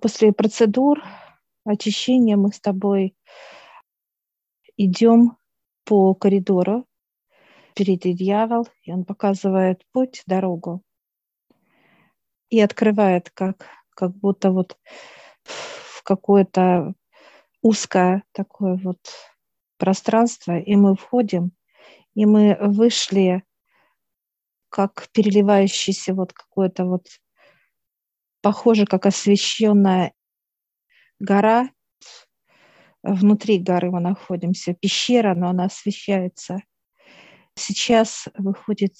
После процедур очищения мы с тобой идем по коридору. Впереди дьявол, и он показывает путь, дорогу. И открывает, как, как будто вот в какое-то узкое такое вот пространство, и мы входим, и мы вышли как переливающийся вот какое-то вот похоже, как освещенная гора. Внутри горы мы находимся, пещера, но она освещается. Сейчас выходит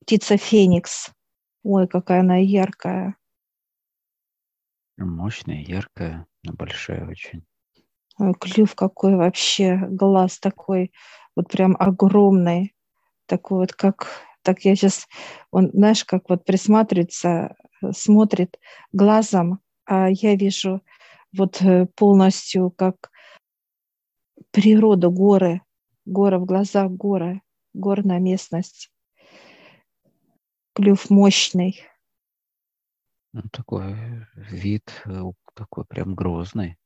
птица Феникс. Ой, какая она яркая. Мощная, яркая, но большая очень. Ой, клюв какой вообще, глаз такой, вот прям огромный. Такой вот, как, так я сейчас, он, знаешь, как вот присматривается, смотрит глазом, а я вижу вот э, полностью как природа, горы, горы в глазах, горы, горная местность. Клюв мощный. Ну, такой вид, э, такой прям грозный.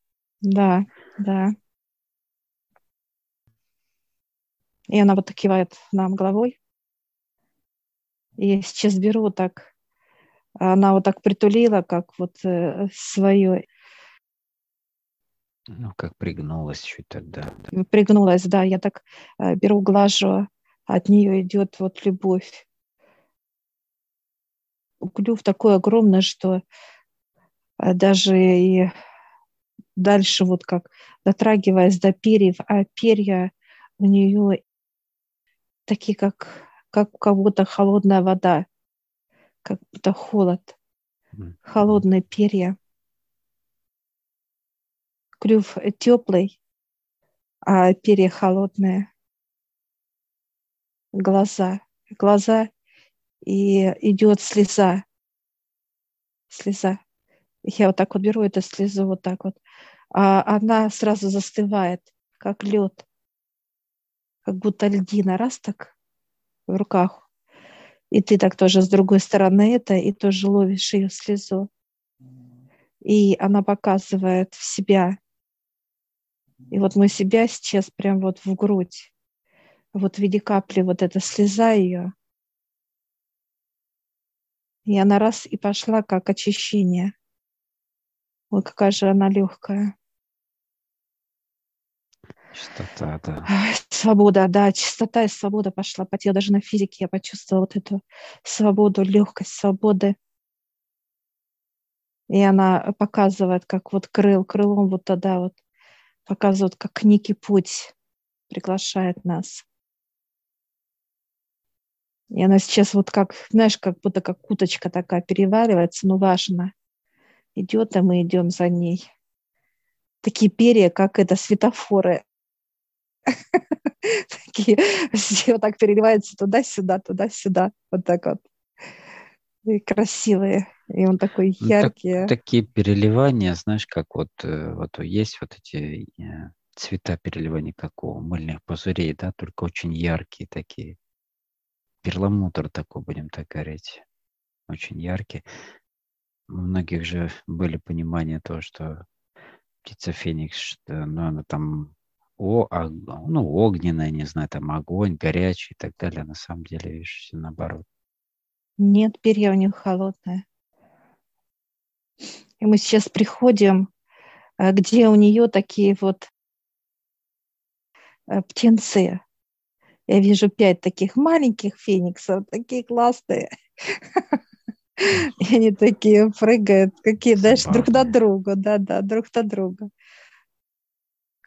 Да, да. И она вот кивает нам головой. И сейчас беру так, она вот так притулила, как вот э, свое. Ну, как пригнулась чуть тогда. Да. Пригнулась, да. Я так э, беру, глажу, от нее идет вот любовь. Клюв такой огромный, что э, даже и дальше вот как дотрагиваясь до перьев, а перья у нее такие, как, как у кого-то холодная вода, как будто холод, холодные перья. Клюв теплый, а перья холодные. Глаза, глаза, и идет слеза, слеза. Я вот так вот беру эту слезу вот так вот, а она сразу застывает, как лед, как будто льдина, раз так в руках. И ты так тоже с другой стороны это, и тоже ловишь ее слезу. И она показывает в себя. И вот мы себя сейчас прям вот в грудь. Вот в виде капли вот эта слеза ее. И она раз и пошла как очищение. Ой, какая же она легкая. Чистота, да. Свобода, да, чистота и свобода пошла по телу. Даже на физике я почувствовала вот эту свободу, легкость свободы. И она показывает, как вот крыл, крылом вот тогда вот показывает, как некий путь приглашает нас. И она сейчас вот как, знаешь, как будто как уточка такая переваривается, но важно. Идет, а мы идем за ней. Такие перья, как это, светофоры. Такие, все вот так переливаются туда-сюда, туда-сюда. Вот так вот. И красивые. И он такой яркий. Ну, так, такие переливания, знаешь, как вот, э, вот есть вот эти э, цвета переливания, как у мыльных пузырей, да, только очень яркие такие. Перламутр такой, будем так говорить. Очень яркий. У многих же были понимания того, что птица Феникс, что, ну, она там о, а, ну, огненная, не знаю, там огонь, горячий и так далее. На самом деле, видишь, все наоборот. Нет, перья у них холодные. И мы сейчас приходим, э, где у нее такие вот э, птенцы. Я вижу пять таких маленьких фениксов, такие классные. И они такие прыгают, какие, знаешь, друг на друга, да-да, друг на друга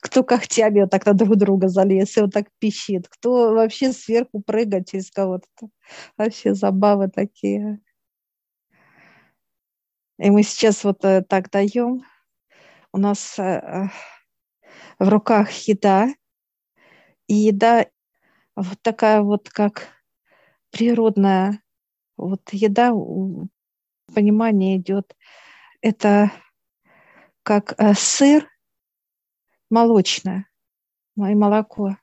кто когтями вот так на друг друга залез и вот так пищит, кто вообще сверху прыгает через кого-то. Вообще забавы такие. И мы сейчас вот э, так даем. У нас э, в руках еда. И еда вот такая вот, как природная вот еда, понимание идет. Это как э, сыр молочное, мое молоко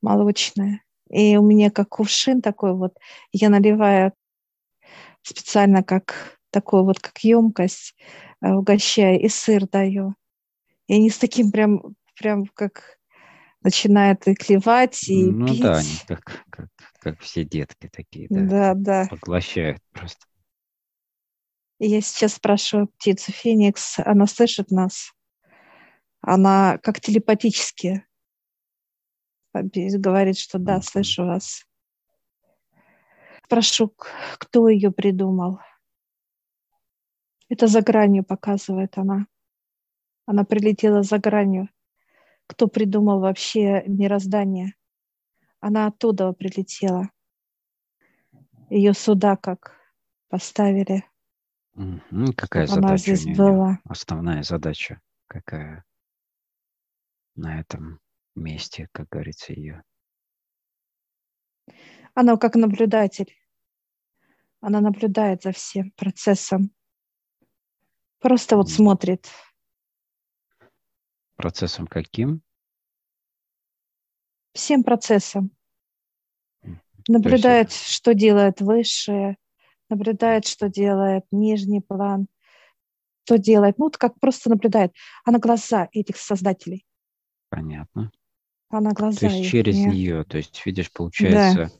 молочное. И у меня как кувшин такой вот, я наливаю специально как такой вот, как емкость, э, угощаю, и сыр даю. И они с таким прям, прям как начинают и клевать, и ну пить. да, они как, как, как все детки такие, да, Да, да. поглощают просто. И я сейчас спрашиваю птицу Феникс, она слышит нас? Она как телепатически говорит, что да, слышу вас. Прошу, кто ее придумал? Это за гранью показывает она. Она прилетела за гранью. Кто придумал вообще мироздание? Она оттуда прилетела. Ее сюда как поставили. Какая она задача здесь была. Основная задача какая на этом месте, как говорится, ее? Она как наблюдатель. Она наблюдает за всем процессом. Просто вот смотрит. Процессом каким? Всем процессом. Наблюдает, что делает высшее, наблюдает, что делает нижний план, что делает. Ну, вот как просто наблюдает. Она глаза этих создателей. Понятно. Она То глаза есть их. через не- нее, то есть, видишь, получается,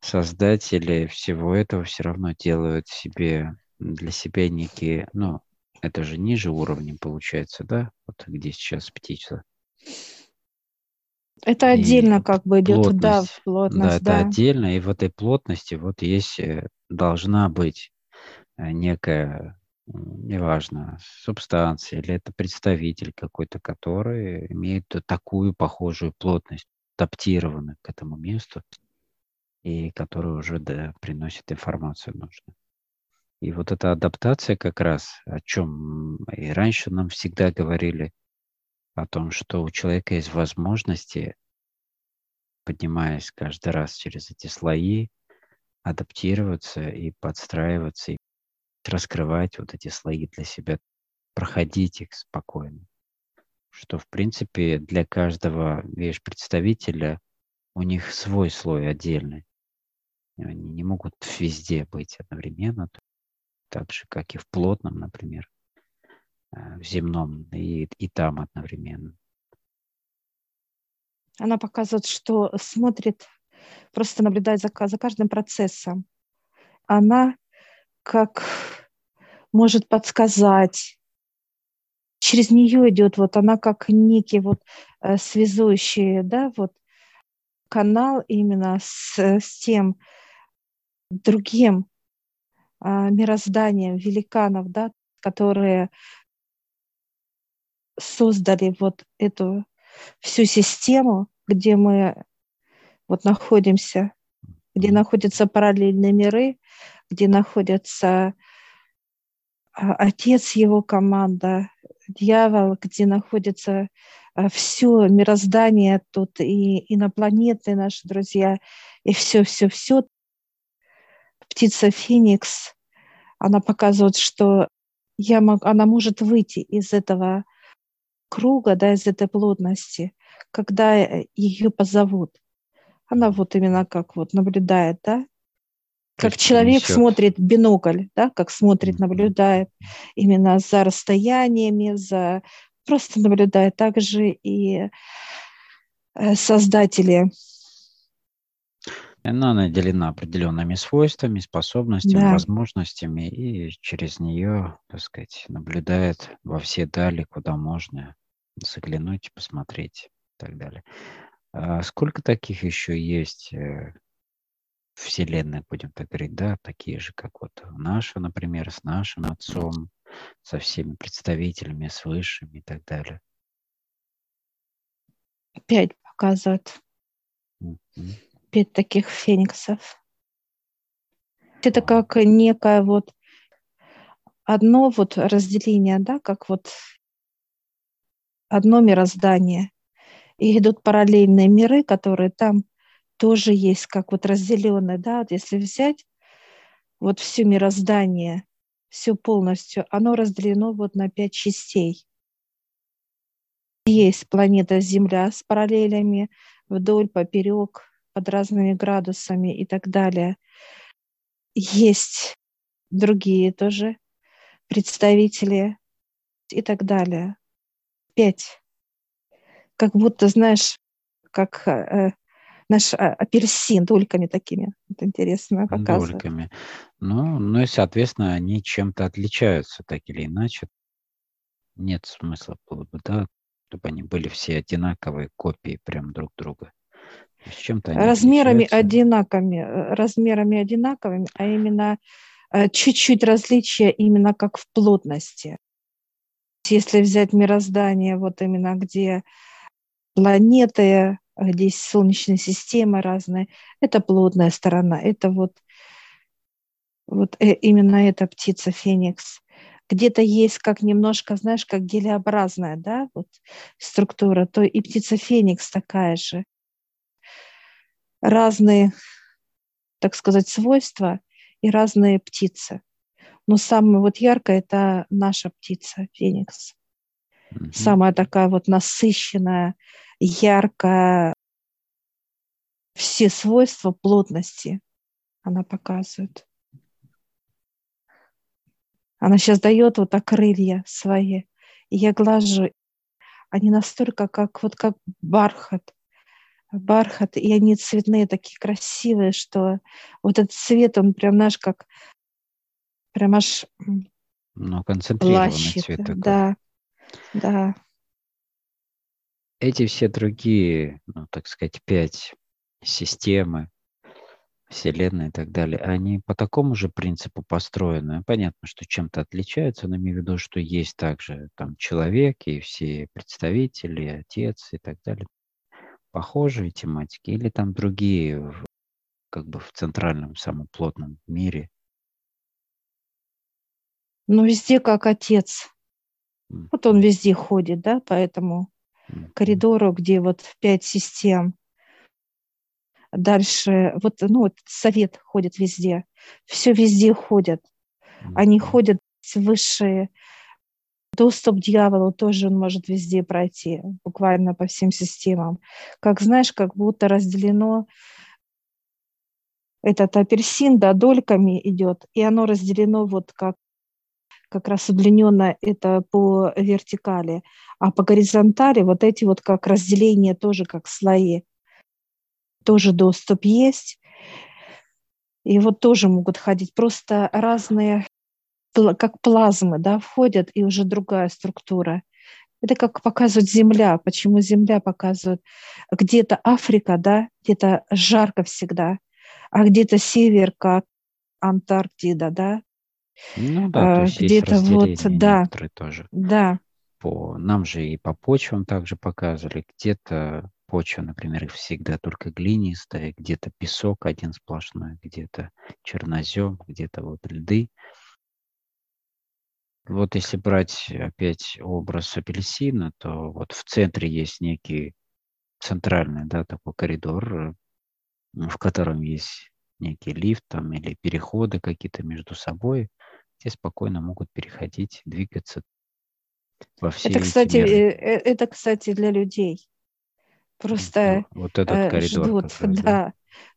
создатели всего этого все равно делают себе для себя некие, ну, это же ниже уровнем получается, да? Вот где сейчас птица. Это И отдельно как бы идет, да, плотность. в плотность, Да, это да. отдельно, и в этой плотности вот есть, э, должна быть э, некая, неважно, субстанция или это представитель какой-то, который имеет такую похожую плотность, адаптированную к этому месту, и который уже да, приносит информацию нужную. И вот эта адаптация как раз, о чем и раньше нам всегда говорили, о том, что у человека есть возможности, поднимаясь каждый раз через эти слои, адаптироваться и подстраиваться, раскрывать вот эти слои для себя, проходить их спокойно. Что, в принципе, для каждого, видишь, представителя у них свой слой отдельный. Они не могут везде быть одновременно, так же, как и в плотном, например, э, в земном, и, и там одновременно. Она показывает, что смотрит, просто наблюдает за, за каждым процессом. Она как может подсказать. Через нее идет вот она как некий вот э, связующий, да, вот канал именно с, с тем другим а, мирозданием великанов, да, которые создали вот эту всю систему, где мы вот находимся, где находятся параллельные миры, где находится а, отец его команда, дьявол, где находится все мироздание тут и инопланетные наши друзья, и все-все-все. Птица Феникс, она показывает, что я мог, она может выйти из этого круга, да, из этой плотности, когда ее позовут. Она вот именно как вот наблюдает, да, как человек принесет. смотрит бинокль, да, как смотрит, наблюдает именно за расстояниями, за просто наблюдает. Также и э, создатели, Она наделена определенными свойствами, способностями, Да. возможностями, и через нее, так сказать, наблюдает во все дали, куда можно заглянуть, посмотреть и так далее. А сколько таких еще есть э, вселенной, будем так говорить, да, такие же, как вот наша, например, с нашим отцом, со всеми представителями, с высшими и так далее. пять показывают, Мгм. пять таких фениксов. Это как некое вот одно вот разделение, да, как вот одно мироздание. И идут параллельные миры, которые там тоже есть, как вот разделенные, да, вот если взять вот все мироздание, все полностью, оно разделено вот на пять частей. Есть планета Земля с параллелями вдоль, поперек, под разными градусами и так далее. Есть другие тоже представители и так далее. Пять. Как будто, знаешь, как э, наш а, апельсин дольками такими. Это интересно показывает. Дольками. Ну, ну и, соответственно, они чем-то отличаются так или иначе. Нет смысла было бы, да, чтобы они были все одинаковые копии прям друг друга. С чем-то размерами одинаковыми, э, размерами одинаковыми, а именно э, чуть-чуть различия именно как в плотности. Если взять мироздание, вот именно где планеты, где есть солнечные системы разные, это плотная сторона, это вот, вот э, именно эта птица Феникс. Где-то есть как немножко, знаешь, как гелеобразная, да, вот структура, то и птица Феникс такая же разные, так сказать, свойства и разные птицы. Но самое вот яркое – это наша птица, феникс. Mm-hmm. Самая такая вот насыщенная, яркая, все свойства плотности она показывает. Она сейчас дает вот крылья свои. И я глажу. Они настолько как вот как бархат бархат, и они цветные, такие красивые, что вот этот цвет, он прям наш как прям аж ну, концентрированный плащит. цвет такой. Да, да. Эти все другие, ну, так сказать, пять системы, Вселенной и так далее, они по такому же принципу построены. Понятно, что чем-то отличаются, но имею в виду, что есть также там человек и все представители, отец и так далее похожие тематики или там другие, как бы в центральном, самом плотном мире? Ну, везде как отец. Вот он везде ходит, да, по этому коридору, где вот пять систем. Дальше, вот, ну, вот совет ходит везде. Все везде ходят. Они ходят высшие Доступ к дьяволу тоже он может везде пройти, буквально по всем системам. Как знаешь, как будто разделено этот апельсин, да, дольками идет, и оно разделено вот как как раз удлиненно это по вертикали, а по горизонтали вот эти вот как разделения тоже как слои. Тоже доступ есть. И вот тоже могут ходить просто разные как плазмы, да, входят, и уже другая структура. Это как показывает Земля. Почему Земля показывает? Где-то Африка, да, где-то жарко всегда, а где-то север, как Антарктида, да. Ну да, то есть где-то вот, да, тоже. Да. По, нам же и по почвам также показывали, где-то почва, например, всегда только глинистая, где-то песок один сплошной, где-то чернозем, где-то вот льды. Вот если брать опять образ апельсина, то вот в центре есть некий центральный, да, такой коридор, в котором есть некий лифт там или переходы какие-то между собой, где спокойно могут переходить, двигаться во все это, кстати, миры. Э, э, это, кстати, для людей. Просто ну, вот этот коридор, ждут, раз, да. да.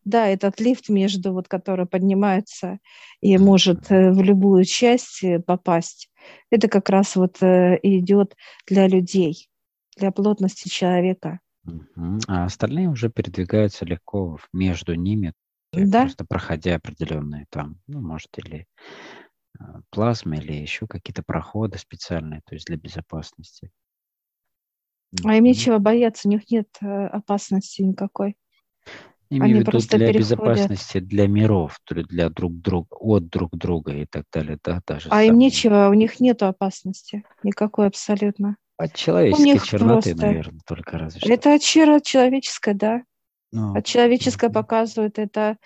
Да, этот лифт между, вот, который поднимается и может э, в любую часть э, попасть, это как раз вот э, идет для людей, для плотности человека. А остальные уже передвигаются легко между ними, да? просто проходя определенные там, ну, может, или плазмы, или еще какие-то проходы специальные, то есть для безопасности. А им нечего бояться, у них нет опасности никакой. Имею в виду для переходят. безопасности, для миров, для друг друга, от друг друга и так далее, да, даже. А им нечего, у них нет опасности никакой абсолютно. От человеческой черноты, просто... наверное, только разве что. Это от человеческое, да. Ну, от человеческое показывает это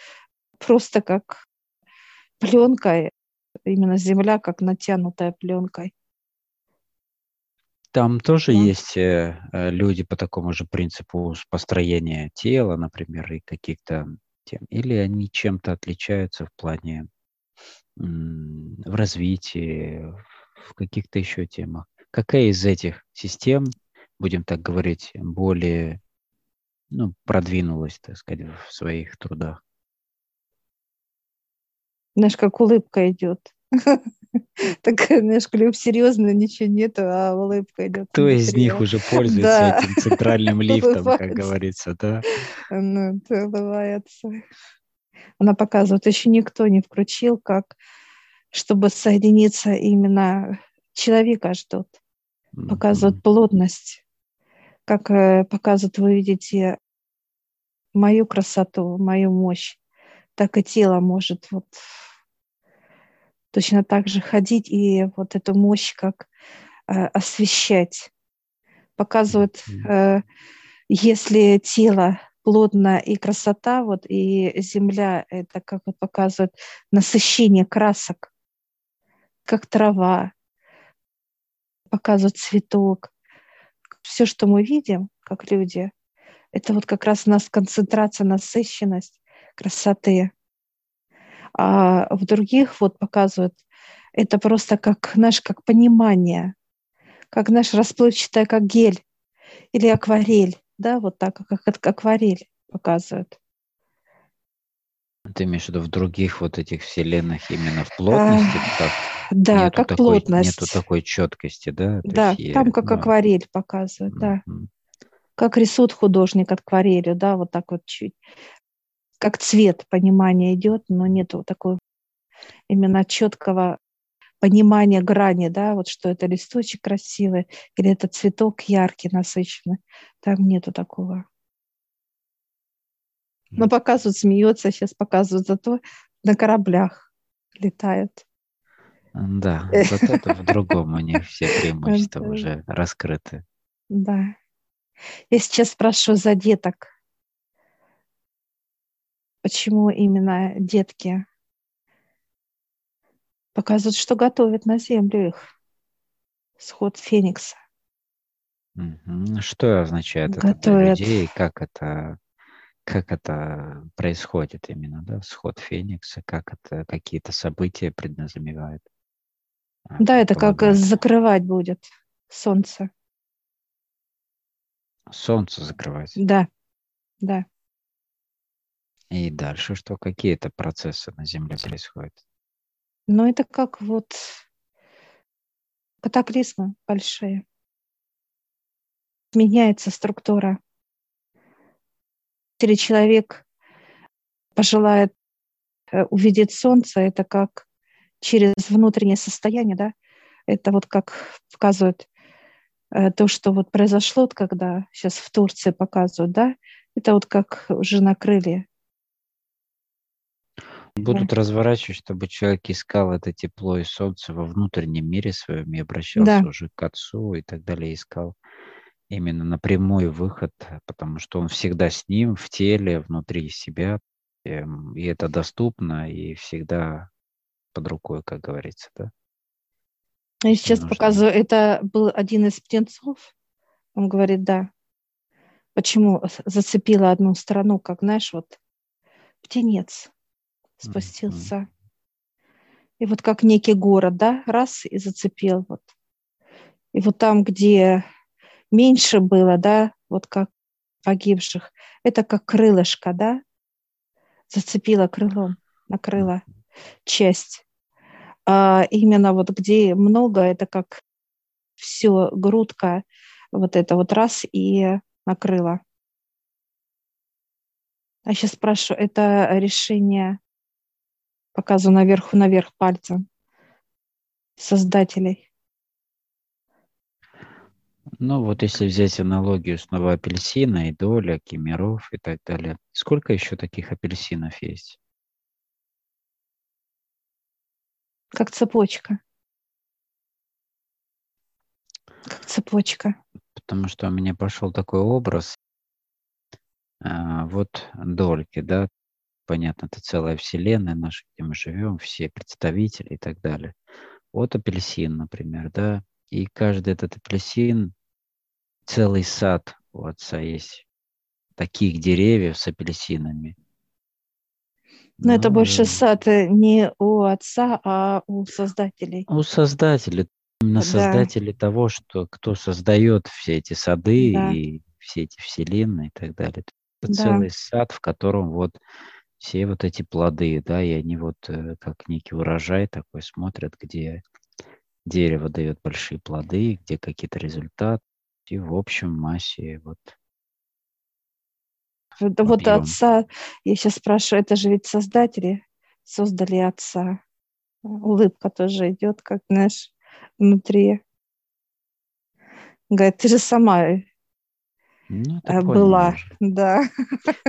просто как пленка, именно земля как натянутая пленкой. Там тоже да. есть э, э, люди по такому же принципу построения тела, например, и каких-то тем. Или они чем-то отличаются в плане в развитии, в каких-то еще темах. Какая из этих систем, будем так говорить, более ну, продвинулась, так сказать, в своих трудах? Знаешь, как улыбка идет. Так, знаешь, клюв серьезно, ничего нету, а улыбка идет. Кто из них уже пользуется этим центральным лифтом, как говорится, да? Ну, улыбается. Она показывает, еще никто не включил, как чтобы соединиться именно человека ждут. Показывают плотность. Как э, показывают, вы видите мою красоту, мою мощь, так и тело может вот точно так же ходить и вот эту мощь как э, освещать. Показывают, э, если тело плотно и красота, вот и земля, это как вот показывает насыщение красок, как трава, показывает цветок. Все, что мы видим, как люди, это вот как раз у нас концентрация, насыщенность красоты. А в других вот показывают, это просто как наш, как понимание, как наш расплывчатая, как гель или акварель, да, вот так, как, как акварель показывают. Ты имеешь в виду в других вот этих вселенных именно в плотности? А, как? Да, нету как такой, плотность. Нету такой четкости, да? То да, есть, там как ну, акварель показывают, mm-hmm. да. Как рисует художник акварелью, да, вот так вот чуть как цвет понимания идет, но нету такого именно четкого понимания грани, да, вот что это листочек красивый или это цветок яркий, насыщенный. Там нету такого. Но показывают, смеется, сейчас показывают, зато на кораблях летают. Да, зато это в другом у них все преимущества уже раскрыты. Да. Я сейчас спрашиваю за деток почему именно детки показывают, что готовят на землю их. Сход Феникса. Что означает готовят. это для людей? Как это, как это происходит именно, да, сход Феникса? Как это какие-то события предназамевает? А, да, это как закрывать будет солнце. Солнце закрывать? Да, да. И дальше что? Какие это процессы на Земле происходят? Ну, это как вот катаклизмы большие. Меняется структура. Если человек пожелает э, увидеть солнце, это как через внутреннее состояние, да, это вот как показывает э, то, что вот произошло, когда сейчас в Турции показывают, да, это вот как уже накрыли Будут разворачивать, чтобы человек искал это тепло и солнце во внутреннем мире своем и обращался Да. уже к Отцу и так далее, искал именно напрямую выход, потому что он всегда с ним, в теле, внутри себя, эм, и это доступно, и всегда под рукой, как говорится, да. Я сейчас нужно. показываю, это был один из птенцов. Он говорит, да. Почему зацепила одну страну, как, знаешь, вот птенец спустился. Mm-hmm. И вот как некий город, да, раз и зацепил вот. И вот там, где меньше было, да, вот как погибших, это как крылышко, да, зацепило крылом, накрыло часть. А именно вот где много, это как все грудка, вот это вот раз и накрыло. А сейчас спрашиваю, это решение показываю наверху наверх пальцем создателей. Ну вот если взять аналогию снова апельсина и доля, кемеров и так далее, сколько еще таких апельсинов есть? Как цепочка. Как цепочка. Потому что у меня пошел такой образ. А, вот дольки, да, понятно, это целая вселенная наша, где мы живем, все представители и так далее. Вот апельсин, например, да, и каждый этот апельсин, целый сад у отца есть таких деревьев с апельсинами. Но ну, это больше сад э, не у отца, а у создателей. У создателей, именно да. создатели того, что кто создает все эти сады да. и все эти вселенные и так далее. Это да. целый сад, в котором вот все вот эти плоды, да, и они вот э, как некий урожай такой смотрят, где дерево дает большие плоды, где какие-то результаты, и в общем массе вот да вот отца, я сейчас спрашиваю, это же ведь создатели создали отца. Улыбка тоже идет, как, знаешь, внутри. Говорит, ты же сама ну, э, была, да.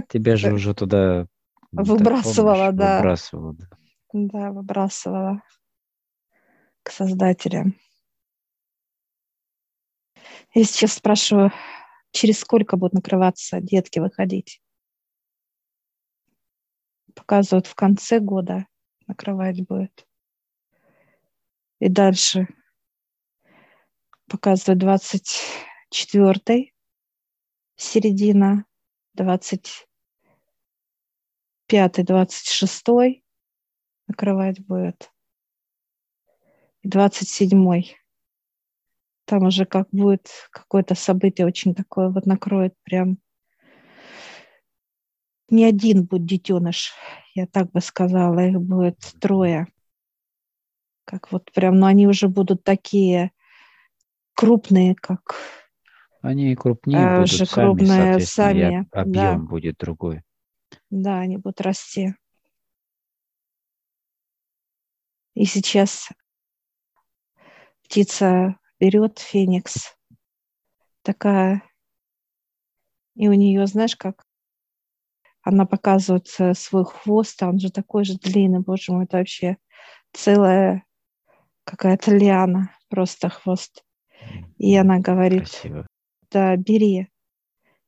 Тебя же уже туда выбрасывала, помнишь, да. Выбрасывала, да. Да, выбрасывала к создателям. Я сейчас спрашиваю, через сколько будут накрываться детки выходить? Показывают в конце года накрывать будет. И дальше показывает 24 середина, 25 26 накрывать будет. И 27 там уже как будет какое-то событие очень такое вот накроет прям не один будет детеныш, я так бы сказала, их будет трое. Как вот прям, но они уже будут такие крупные, как они крупнее а, будут же сами, крупные сами, объем да. будет другой. Да, они будут расти. И сейчас птица берет феникс, такая, и у нее, знаешь, как она показывает свой хвост, а он же такой же длинный, боже мой, это вообще целая какая-то лиана, просто хвост. И она говорит, Красиво. да, бери.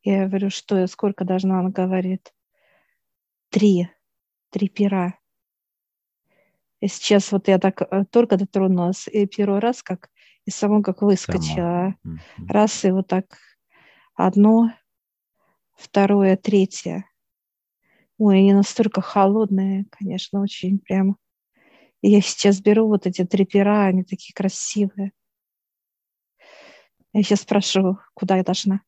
Я говорю, что я, сколько должна? Она говорит, три, три пера. И сейчас вот я так э, только дотронулась, и первый раз как и само как выскочила. Само. Раз, и вот так одно, второе, третье. Ой, они настолько холодные, конечно, очень прямо. И я сейчас беру вот эти три пера, они такие красивые. Я сейчас спрашиваю, куда я должна.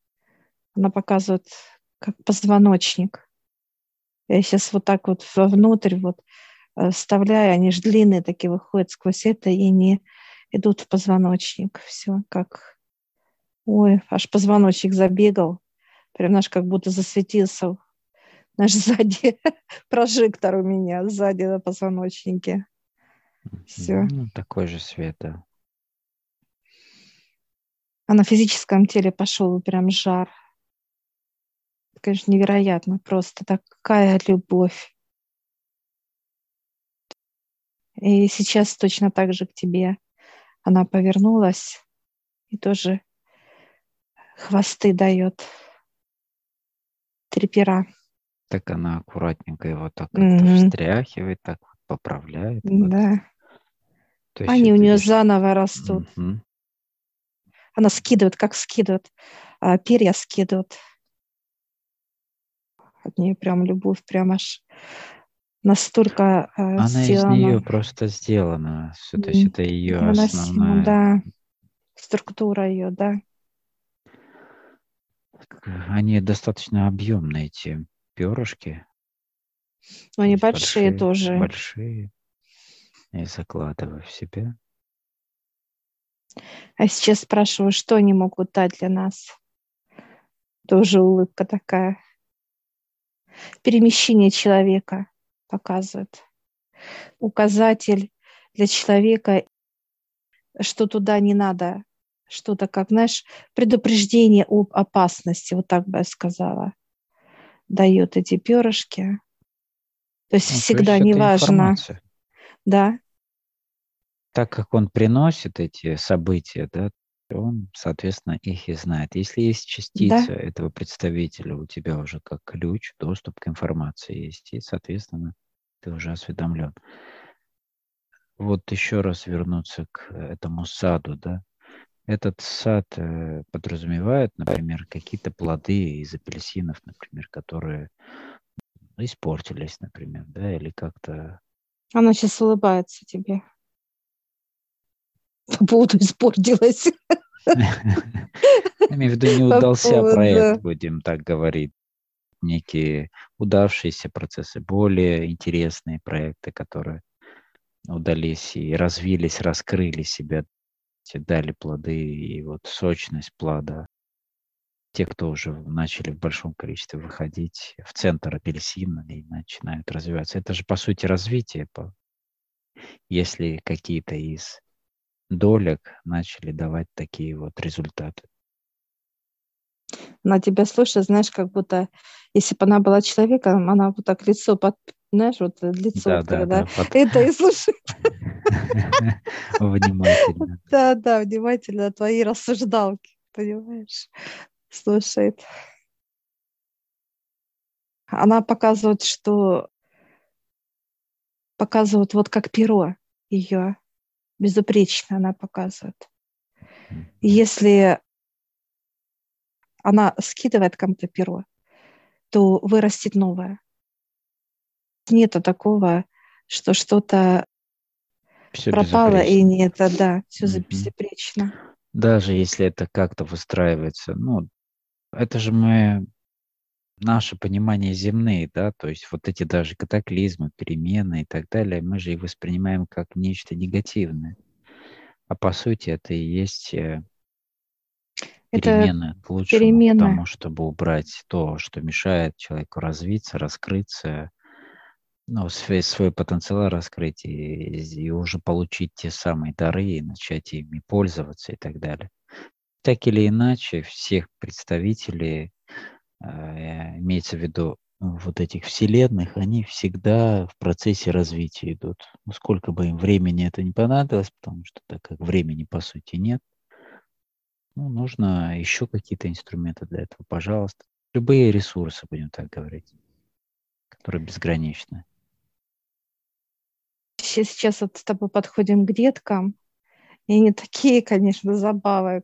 Она показывает, как позвоночник. Я сейчас вот так вот вовнутрь вот э, вставляю, они же длинные такие выходят сквозь это и не идут в позвоночник. Все как... Ой, аж позвоночник забегал. Прям наш как будто засветился. Наш сзади прожектор у меня, сзади на позвоночнике. Все. Ну, такой же свет, да. А на физическом теле пошел прям жар. Конечно, невероятно. Просто такая любовь. И сейчас точно так же к тебе она повернулась и тоже хвосты дает. Три пера. Так она аккуратненько его так mm-hmm. встряхивает, так поправляет. Да. Вот. Они у нее видишь... заново растут. Mm-hmm. Она скидывает, как скидывает. А перья скидывают. От нее прям любовь, прям аж настолько э, Она сделана. из нее просто сделана. То есть это ее основная... Да, структура ее, да. Они достаточно объемные, эти перышки. Но они большие, большие тоже. Большие. И закладываю в себя. А сейчас спрашиваю, что они могут дать для нас? Тоже улыбка такая. Перемещение человека показывает. Указатель для человека, что туда не надо, что-то как, знаешь, предупреждение об опасности, вот так бы я сказала, дает эти перышки. То есть ну, всегда неважно. Да. Так как он приносит эти события, да, он, соответственно, их и знает. Если есть частица да. этого представителя, у тебя уже как ключ, доступ к информации есть, и, соответственно, ты уже осведомлен. Вот еще раз вернуться к этому саду, да. Этот сад э, подразумевает, например, какие-то плоды из апельсинов, например, которые испортились, например, да, или как-то... Она сейчас улыбается тебе. По поводу испортилась. Имею в виду, не удался проект, будем так говорить. некие удавшиеся процессы, более интересные проекты, которые удались и развились, раскрыли себя, дали плоды, и вот сочность плода. Те, кто уже начали в большом количестве выходить в центр апельсина и начинают развиваться. Это же, по сути, развитие. Если какие-то из долек начали давать такие вот результаты. Она тебя слушает, знаешь, как будто, если бы она была человеком, она вот так лицо под, знаешь, вот лицо, да, да, да, под... это и слушает. Внимательно. Да, да, внимательно твои рассуждалки, понимаешь, слушает. Она показывает, что показывает вот как перо ее, безупречно она показывает. Если она скидывает кому-то перо, то вырастет новое. Нету такого, что что-то пропало и нет, да, все угу. безупречно. Даже если это как-то выстраивается, ну, это же мы наше понимание земные, да, то есть вот эти даже катаклизмы, перемены и так далее, мы же их воспринимаем как нечто негативное. А по сути это и есть э, перемены к лучшему, перемены. тому, чтобы убрать то, что мешает человеку развиться, раскрыться, ну, свой, свой потенциал раскрыть и, и уже получить те самые дары и начать ими пользоваться и так далее. Так или иначе, всех представителей, имеется в виду вот этих вселенных, они всегда в процессе развития идут. Ну, сколько бы им времени это не понадобилось, потому что так как времени по сути нет, ну, нужно еще какие-то инструменты для этого, пожалуйста. Любые ресурсы, будем так говорить, которые безграничны. Сейчас вот с тобой подходим к деткам, и они такие, конечно, забавы,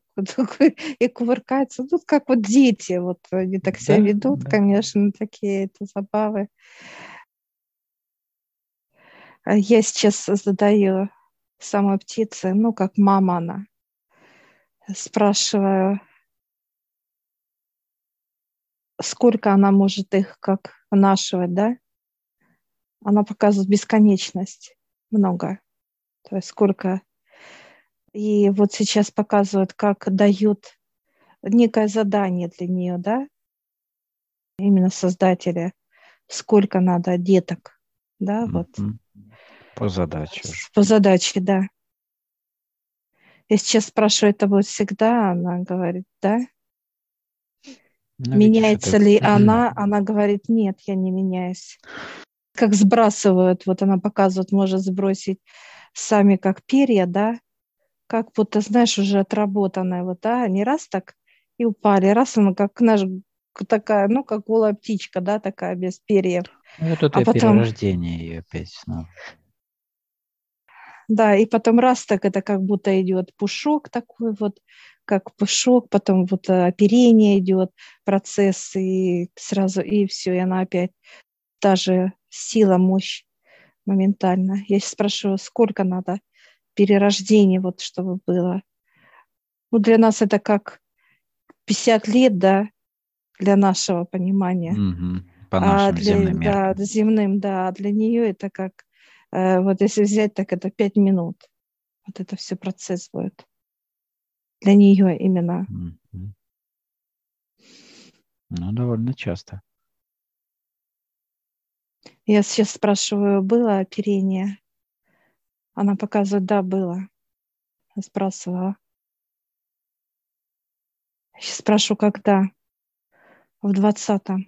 и кувыркаются. Тут как вот дети, вот они так себя да, ведут, да. конечно, такие это забавы. А я сейчас задаю самой птице, ну, как мама она, спрашиваю, сколько она может их как вынашивать, да? Она показывает бесконечность, много. То есть сколько. И вот сейчас показывают, как дают некое задание для нее, да? Именно создатели. Сколько надо деток, да, вот. По задаче. По задаче, да. Я сейчас спрашиваю, это будет всегда? Она говорит, да. Но ну, Меняется ли это... она? Она говорит, нет, я не меняюсь. Как сбрасывают, вот она показывает, может сбросить сами как перья, да, как будто, знаешь, уже отработанная, вот, да, не раз так и упали, раз она как наш такая, ну, как голая птичка, да, такая без перьев. Ну, вот это а потом... перерождение ее опять снова. Да, и потом раз так это как будто идет пушок такой вот, как пушок, потом вот э, оперение идет, процесс, и сразу, и все, и она опять та же сила, мощь моментально. Я сейчас спрашиваю, сколько надо перерождений, вот чтобы было. Ну, для нас это как 50 лет, да, для нашего понимания. Угу. По нашим а для, земным меркам. Да, земным, да. А для нее это как Э, вот если взять, так это пять минут. Вот это все процесс будет. Для нее именно. Ну, довольно часто. Я сейчас спрашиваю, было оперение? Она показывает, да, было. Я спрашивала. Сейчас спрашиваю, когда? В двадцатом.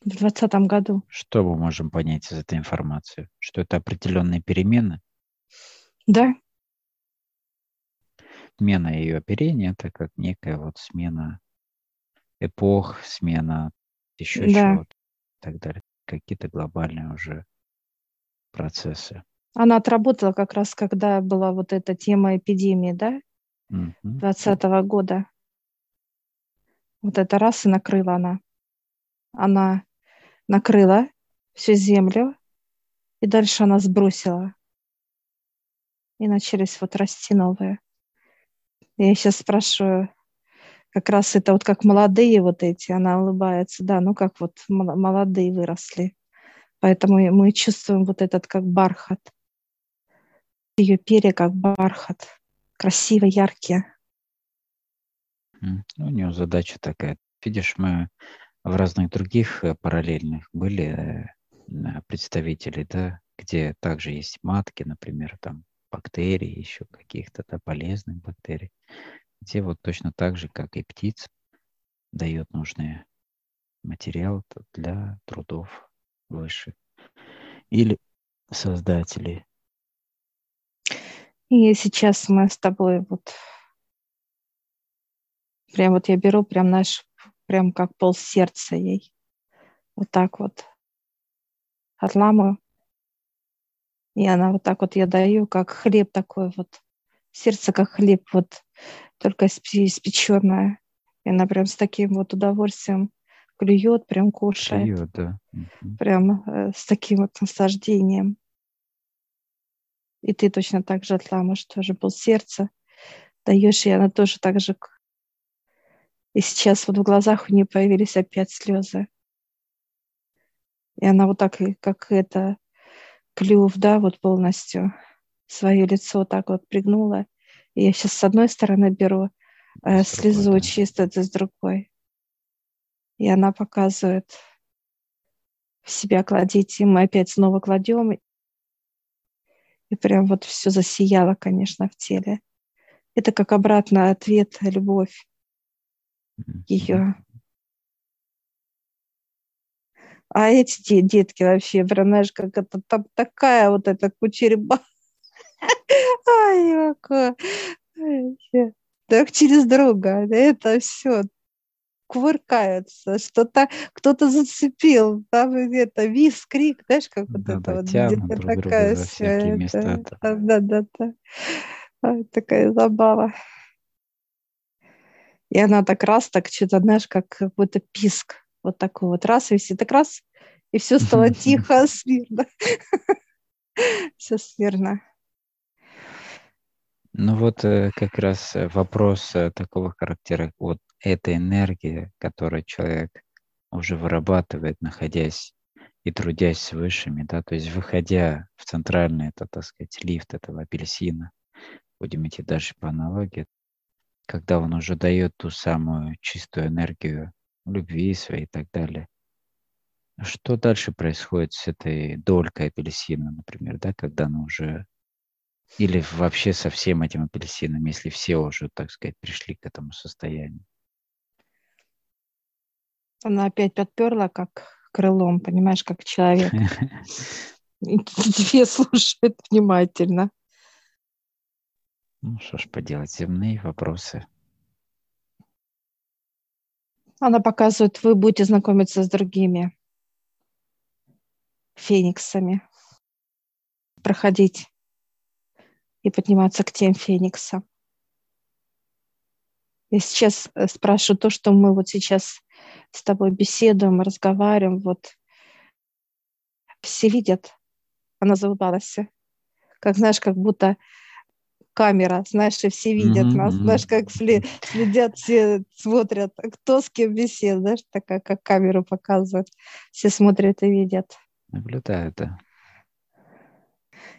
в двадцатом году. Что мы можем понять из этой информации? Что это определенные перемены? Да. Смена ее оперения – это как некая вот смена эпох, смена еще да. чего-то и так далее. Какие-то глобальные уже процессы. Она отработала как раз, когда была вот эта тема эпидемии, да? Двадцатого угу. года. Вот это раз и накрыла она. Она накрыла всю землю, и дальше она сбросила. И начались вот расти новые. Я сейчас спрашиваю, как раз это вот как молодые вот эти, она улыбается, да, ну как вот молодые выросли. Поэтому мы чувствуем вот этот как бархат. Ее перья как бархат. Красиво, яркие. Ну, у нее задача такая. Видишь, мы в разных других э, параллельных были э, представители, да, где также есть матки, например, там бактерий, еще каких-то да, полезных бактерий, где вот точно так же, как и птица, дает нужный материал для трудов выше. Или создателей. И сейчас мы с тобой вот прям вот я беру прям наш прям как пол сердца ей. Вот так вот отламываю. И она вот так вот я даю, как хлеб такой вот. Сердце как хлеб, вот только испеченное. И она прям с таким вот удовольствием клюет, прям кушает. Клюет, да. Прям э, с таким вот наслаждением. И ты точно так же отламываешь тоже пол сердца, даешь, и она тоже так же. И сейчас вот в глазах у нее появились опять слезы. И она вот так, как это, клюв, да, вот полностью свое лицо так вот пригнула. И я сейчас с одной стороны беру э, слезу да. чисто, с другой. И она показывает в себя кладите, и мы опять снова кладем. И прям вот все засияло, конечно, в теле. Это как обратный ответ, любовь ее. А эти детки вообще, прям, знаешь, как это там такая вот эта кучерьба. Ай, какое. Так через друга. Это все кувыркаются, что-то кто-то зацепил, там где-то вис, крик, знаешь, как вот да, это да, вот где-то такая вся, это, да, да, да, да. Такая забава. И она так раз, так что-то, знаешь, как какой-то писк, вот такой вот раз, и все так раз, и все стало тихо, смирно. Все смирно. Ну вот э, как раз э, вопрос э, такого характера, вот эта энергия, которую человек уже вырабатывает, находясь и трудясь с высшими, да, то есть выходя в центральный, это, так сказать, лифт этого апельсина, будем идти дальше по аналогии, когда он уже дает ту самую чистую энергию любви своей и так далее. Что дальше происходит с этой долькой апельсина, например, да, когда она уже или вообще со всем этим апельсином, если все уже, так сказать, пришли к этому состоянию? Она опять подперла, как крылом, понимаешь, как человек. Тебе слушает внимательно. Ну, что ж поделать, земные вопросы. Она показывает, вы будете знакомиться с другими фениксами, проходить и подниматься к тем феникса. Я сейчас э, спрашиваю то, что мы вот сейчас с тобой беседуем, разговариваем, вот все видят. Она заулыбалась. Как, знаешь, как будто камера, знаешь, и все видят mm-hmm. нас, знаешь, как следят, все смотрят, кто с кем беседует, знаешь, такая, как камеру показывают. Все смотрят и видят. Наблюдают, да.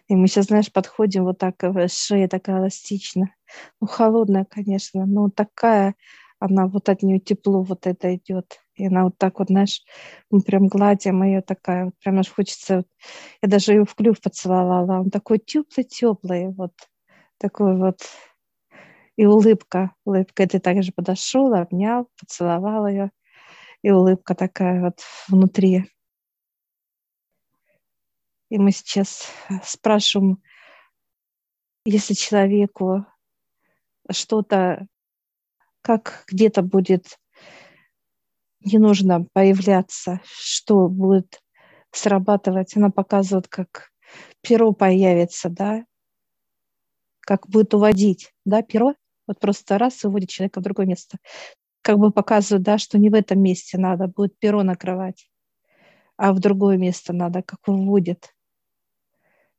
И мы сейчас, знаешь, подходим вот так, э, шея такая эластичная. Ну, холодная, конечно, но такая, она вот от нее тепло вот это идет. И она вот так вот, знаешь, мы прям гладим ее такая, вот прям аж хочется, я даже ее в клюв поцеловала, он такой теплый-теплый, вот такой вот, и улыбка, улыбка, и ты также подошел, обнял, поцеловал ее, и улыбка такая вот внутри. И мы сейчас спрашиваем, если человеку что-то, как где-то будет не нужно появляться, что будет срабатывать. Она показывает, как перо появится, да, как будет уводить, да, перо, вот просто раз и уводит человека в другое место. Как бы показывает, да, что не в этом месте надо будет перо накрывать, а в другое место надо, как выводит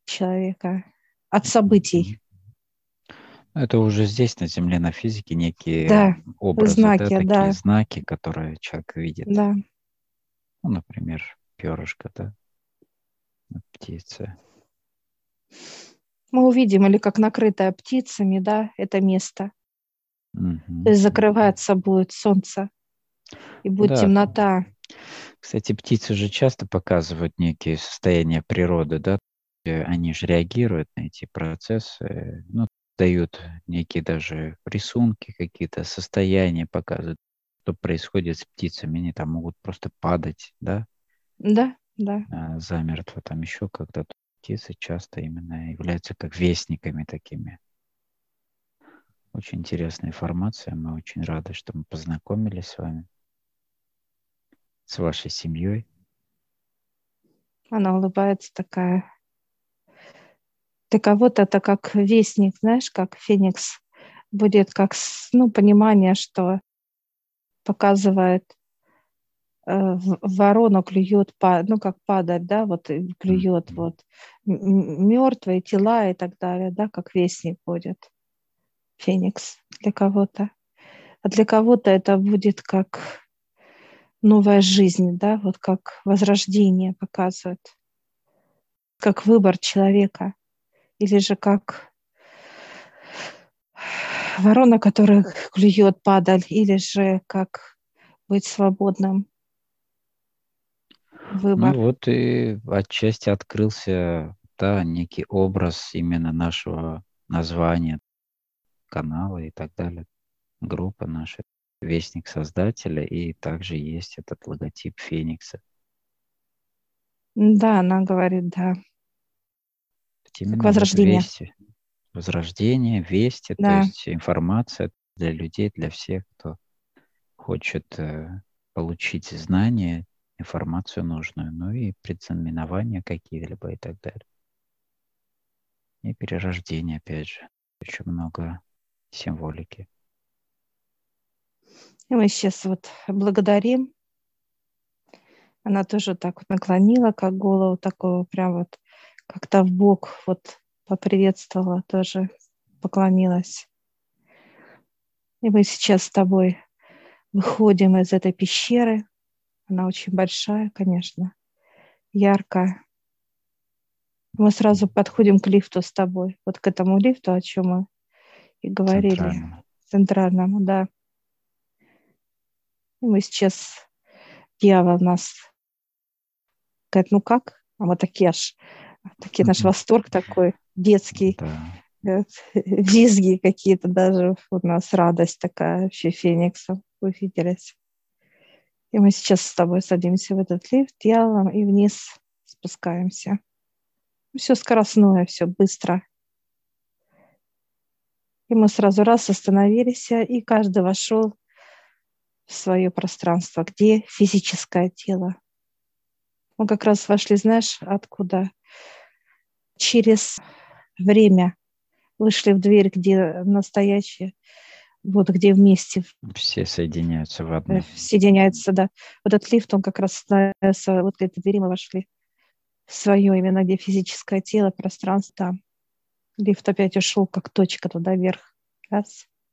человека от событий. Это уже здесь, на Земле, на физике, некие да, образы, знаки, да, такие да. знаки, которые человек видит. Да. Ну, например, перышко, да, птица. Мы увидим, или как накрытое птицами, да, это место. Угу. То есть закрываться будет солнце, и будет да. темнота. Кстати, птицы же часто показывают некие состояния природы, да, они же реагируют на эти процессы, ну, дают некие даже рисунки, какие-то состояния показывают, что происходит с птицами. Они там могут просто падать, да? Да, да. А, замертво там еще когда-то. Птицы часто именно являются как вестниками такими. Очень интересная информация. Мы очень рады, что мы познакомились с вами, с вашей семьей. Она улыбается такая для кого-то это как вестник, знаешь, как феникс будет как ну, понимание, что показывает э, ворону клюет, ну как падать, да, вот клюет вот мертвые тела и так далее, да, как вестник будет феникс для кого-то. А для кого-то это будет как новая жизнь, да, вот как возрождение показывает, как выбор человека – или же как ворона, которая клюет падаль, или же как быть свободным. Выбор. Ну вот и отчасти открылся да, некий образ именно нашего названия канала и так далее, группа наша, Вестник Создателя, и также есть этот логотип Феникса. Да, она говорит, да именно возрождение. вести. Возрождение, вести, да. то есть информация для людей, для всех, кто хочет э, получить знания, информацию нужную, ну и предзнаменования какие-либо и так далее. И перерождение, опять же. Очень много символики. И мы сейчас вот благодарим. Она тоже так вот наклонила, как голову такого прям вот как-то в бок вот поприветствовала, тоже поклонилась. И мы сейчас с тобой выходим из этой пещеры. Она очень большая, конечно, яркая. Мы сразу подходим к лифту с тобой, вот к этому лифту, о чем мы и говорили. Центральному. Центральному, да. И мы сейчас, дьявол нас говорит, ну как? А мы такие аж такие наш восторг такой детский, да. визги какие-то даже у нас радость такая вообще фениксом увиделись. И мы сейчас с тобой садимся в этот лифт дьяволом и вниз спускаемся. Все скоростное, все быстро. И мы сразу раз остановились, и каждый вошел в свое пространство, где физическое тело. Мы как раз вошли, знаешь, откуда? Через время вышли в дверь, где настоящие, вот где вместе. Все соединяются в одно. Соединяются, да. Вот этот лифт, он как раз становится, вот к этой двери мы вошли в свое именно, где физическое тело, пространство. Лифт опять ушел, как точка туда вверх. Раз.